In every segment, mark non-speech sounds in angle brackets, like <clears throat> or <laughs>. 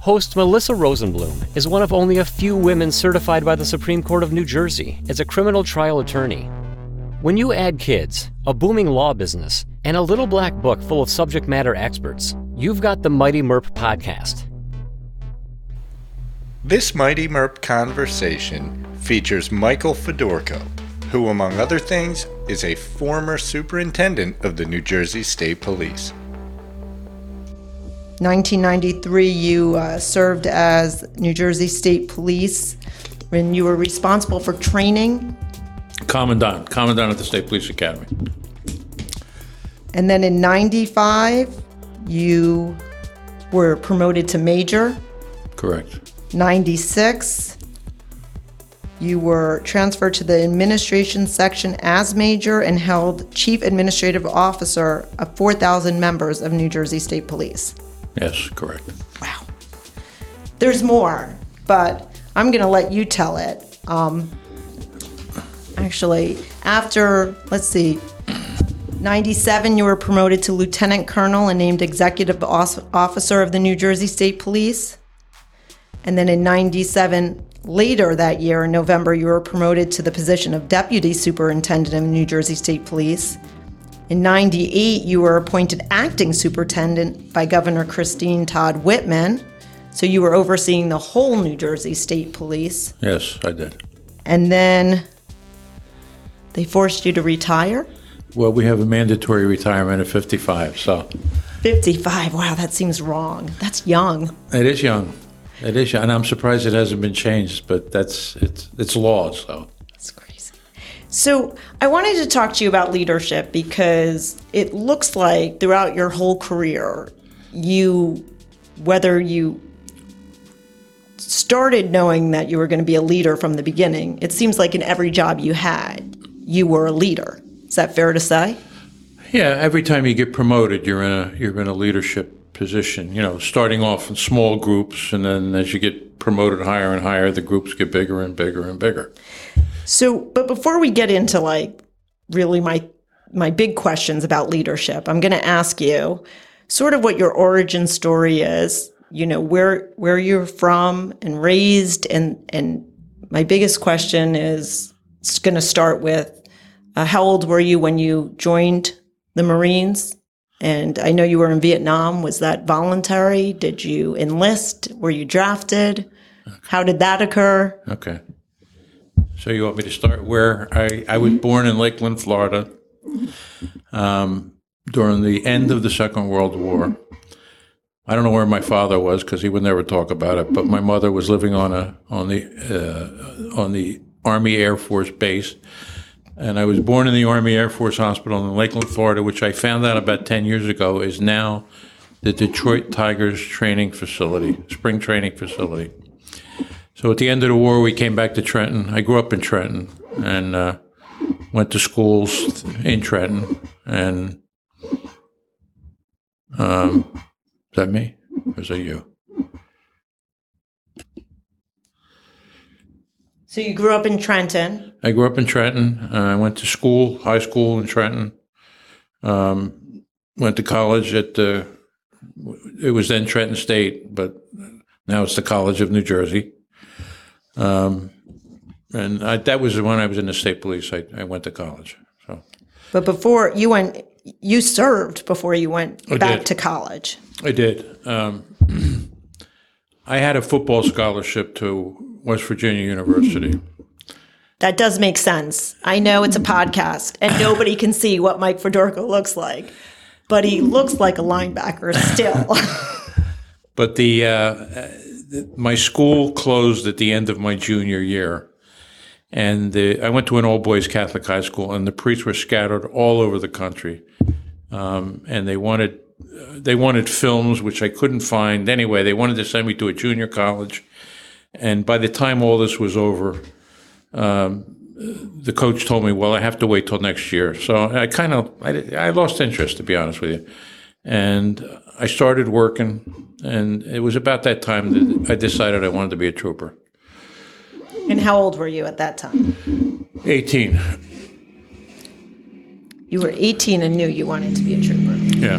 Host Melissa Rosenblum is one of only a few women certified by the Supreme Court of New Jersey as a criminal trial attorney. When you add kids, a booming law business, and a little black book full of subject matter experts, you've got the Mighty MERP podcast. This Mighty MERP conversation features Michael Fedorko, who, among other things, is a former superintendent of the New Jersey State Police. 1993, you uh, served as New Jersey State Police, and you were responsible for training. Commandant, Commandant at the State Police Academy. And then in 95, you were promoted to Major. Correct. 96, you were transferred to the administration section as major and held chief administrative officer of 4,000 members of New Jersey State Police. Yes, correct. Wow. There's more, but I'm going to let you tell it. Um, actually, after, let's see, 97, you were promoted to lieutenant colonel and named executive officer of the New Jersey State Police. And then in 97, later that year, in November, you were promoted to the position of deputy superintendent of New Jersey State Police. In 98, you were appointed acting superintendent by Governor Christine Todd Whitman. So you were overseeing the whole New Jersey State Police. Yes, I did. And then they forced you to retire? Well, we have a mandatory retirement at 55, so 55. Wow, that seems wrong. That's young. it is young. It is young, and I'm surprised it hasn't been changed, but that's it's it's law, so. That's crazy. So, I wanted to talk to you about leadership because it looks like throughout your whole career, you, whether you started knowing that you were going to be a leader from the beginning, it seems like in every job you had, you were a leader. Is that fair to say? Yeah, every time you get promoted, you're in a you're in a leadership position. You know, starting off in small groups, and then as you get promoted higher and higher, the groups get bigger and bigger and bigger. So, but before we get into like really my my big questions about leadership, I'm going to ask you sort of what your origin story is. You know, where where you're from and raised, and and my biggest question is it's going to start with uh, how old were you when you joined the Marines? And I know you were in Vietnam. Was that voluntary? Did you enlist? Were you drafted? How did that occur? Okay. So you want me to start where I, I was born in Lakeland, Florida, um, during the end of the Second World War. I don't know where my father was because he would never talk about it. But my mother was living on a on the uh, on the Army Air Force base, and I was born in the Army Air Force Hospital in Lakeland, Florida, which I found out about ten years ago is now the Detroit Tigers training facility, spring training facility. So at the end of the war, we came back to Trenton. I grew up in Trenton and uh, went to schools in Trenton. And um, is that me or is that you? So you grew up in Trenton. I grew up in Trenton. Uh, I went to school, high school in Trenton. Um, went to college at the. It was then Trenton State, but now it's the College of New Jersey. Um, and I, that was when I was in the state police. I, I went to college. So But before you went, you served before you went I back did. to college. I did. Um, <clears throat> I had a football scholarship to West Virginia University. That does make sense. I know it's a podcast and nobody can see what Mike Fedorko looks like, but he looks like a linebacker still. <laughs> But the, uh, uh, my school closed at the end of my junior year, and the, I went to an all boys Catholic high school, and the priests were scattered all over the country, um, and they wanted they wanted films which I couldn't find anyway. They wanted to send me to a junior college, and by the time all this was over, um, the coach told me, "Well, I have to wait till next year." So I kind of I, I lost interest, to be honest with you, and I started working, and it was about that time that I decided I wanted to be a trooper. and how old were you at that time? 18. You were 18 and knew you wanted to be a trooper. Yeah.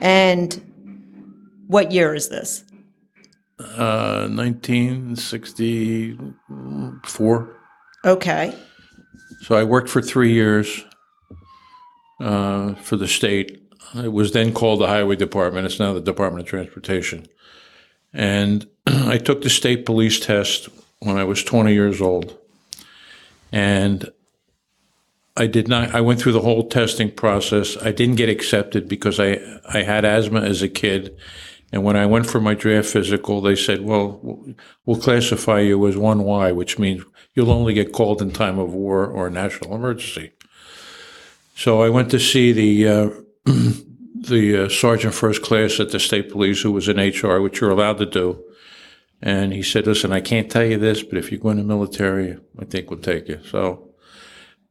And What year is this? Uh, 1964. Okay. So I worked for three years uh, for the state. It was then called the Highway Department. It's now the Department of Transportation. And <clears throat> I took the state police test when I was 20 years old. And I did not, I went through the whole testing process. I didn't get accepted because I, I had asthma as a kid. And when I went for my draft physical, they said, well, we'll classify you as 1Y, which means you'll only get called in time of war or national emergency. So I went to see the uh, <clears throat> the uh, sergeant first class at the state police, who was in HR, which you're allowed to do. And he said, "Listen, I can't tell you this, but if you go in the military, I think we'll take you." So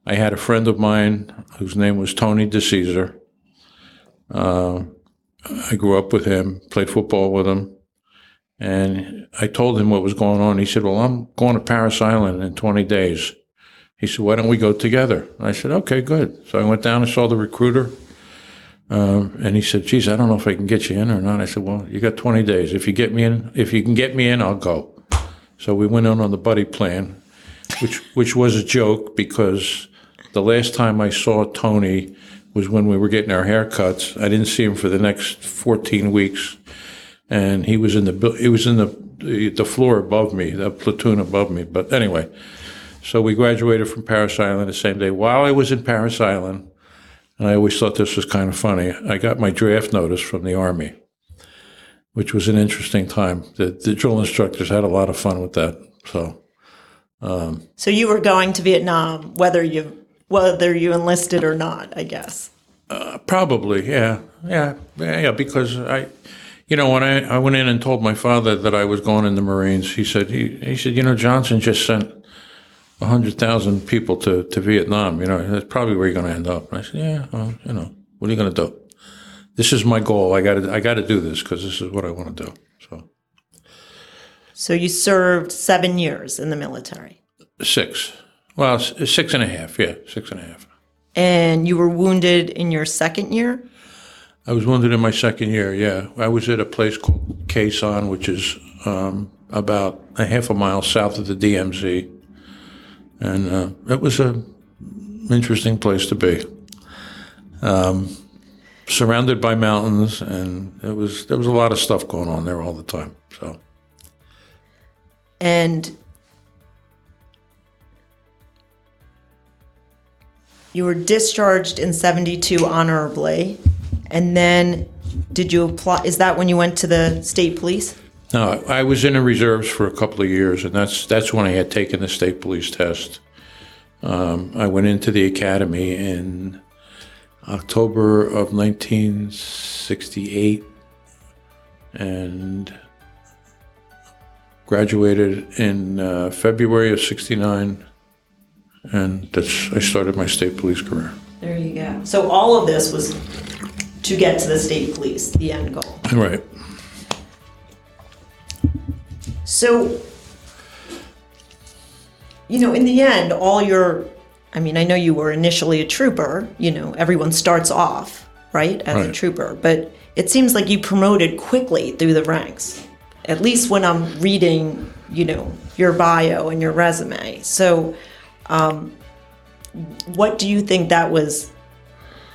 I had a friend of mine whose name was Tony DeCesar. Uh, I grew up with him, played football with him, and I told him what was going on. He said, "Well, I'm going to Parris Island in 20 days." He said, "Why don't we go together?" I said, "Okay, good." So I went down and saw the recruiter, um, and he said, "Geez, I don't know if I can get you in or not." I said, "Well, you got 20 days. If you get me in, if you can get me in, I'll go." So we went in on the buddy plan, which which was a joke because the last time I saw Tony was when we were getting our haircuts. I didn't see him for the next 14 weeks, and he was in the he was in the, the floor above me, the platoon above me. But anyway, so we graduated from Parris Island the same day. While I was in Parris Island, and I always thought this was kind of funny, I got my draft notice from the Army, which was an interesting time. The, the drill instructors had a lot of fun with that. So um, So you were going to Vietnam, whether you whether you enlisted or not, I guess. Uh, probably, yeah, yeah, yeah, yeah, because I, you know, when I, I went in and told my father that I was going in the Marines, he said, he, he said, you know, Johnson just sent a hundred thousand people to, to Vietnam, you know, that's probably where you're going to end up. And I said, yeah, well, you know, what are you going to do? This is my goal. I got to, I got to do this because this is what I want to do. So So you served seven years in the military, six, well, six and a half, yeah, six and a half. and you were wounded in your second year. I was wounded in my second year. Yeah, I was at a place called Khe Sanh, which is um, about a half a mile south of the DMZ, and uh, it was a interesting place to be. Um, surrounded by mountains, and it was there was a lot of stuff going on there all the time. So and you were discharged in 72 honorably and then did you apply is that when you went to the state police no, I was in the reserves for a couple of years, and that's that's when I had taken the state police test. Um, I went into the academy in October of 1968 and graduated in uh, February of 69 and that's I started my state police career. there you go so all of this was to get to the state police the end goal Right. So, you know, in the end, all your, I mean, I know you were initially a trooper, you know, everyone starts off, right, as a trooper, but it seems like you promoted quickly through the ranks, at least when I'm reading, you know, your bio and your resume. So, um, what do you think that was?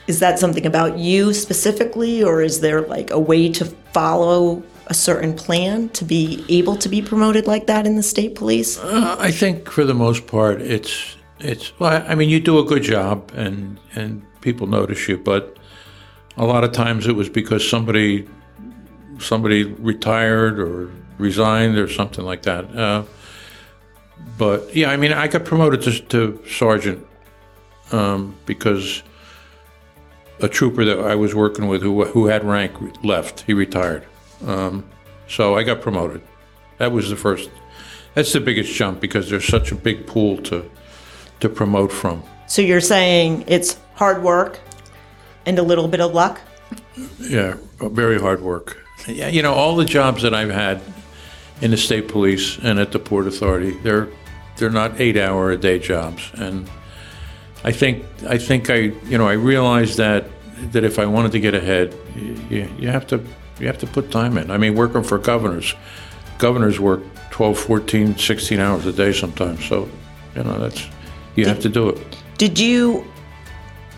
Is that something about you specifically, or is there like a way to follow a certain plan to be able to be promoted like that in the state police? Uh, I think for the most part, it's it's. Well, I mean, you do a good job, and and people notice you, but a lot of times it was because somebody somebody retired or resigned or something like that. Uh, but yeah, I mean, I got promoted to, to sergeant um, because a trooper that I was working with who who had rank left. He retired, um, so I got promoted. That was the first. That's the biggest jump because there's such a big pool to to promote from. So you're saying it's hard work and a little bit of luck? Yeah, very hard work. Yeah, you know, all the jobs that I've had in the state police and at the port authority, they're they're not eight hour a day jobs, and I think I think I you know I realized that that if I wanted to get ahead, you, you have to You have to put time in. I mean, working for governors, governors work 12, 14, 16 hours a day sometimes. So, you know, that's, you have to do it. Did you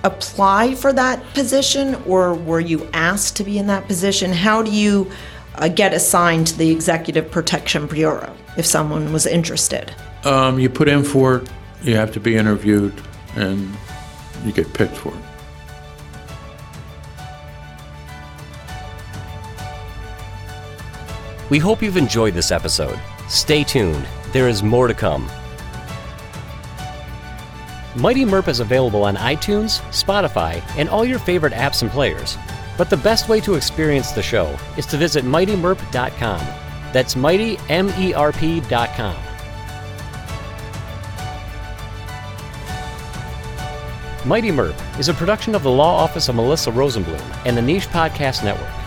apply for that position or were you asked to be in that position? How do you uh, get assigned to the Executive Protection Bureau if someone was interested? Um, you put in for it, you have to be interviewed, and you get picked for it. We hope you've enjoyed this episode. Stay tuned, there is more to come. Mighty Merp is available on iTunes, Spotify, and all your favorite apps and players. But the best way to experience the show is to visit mightymerp.com. That's mighty, M E R P.com. Mighty Merp is a production of the Law Office of Melissa Rosenblum and the Niche Podcast Network.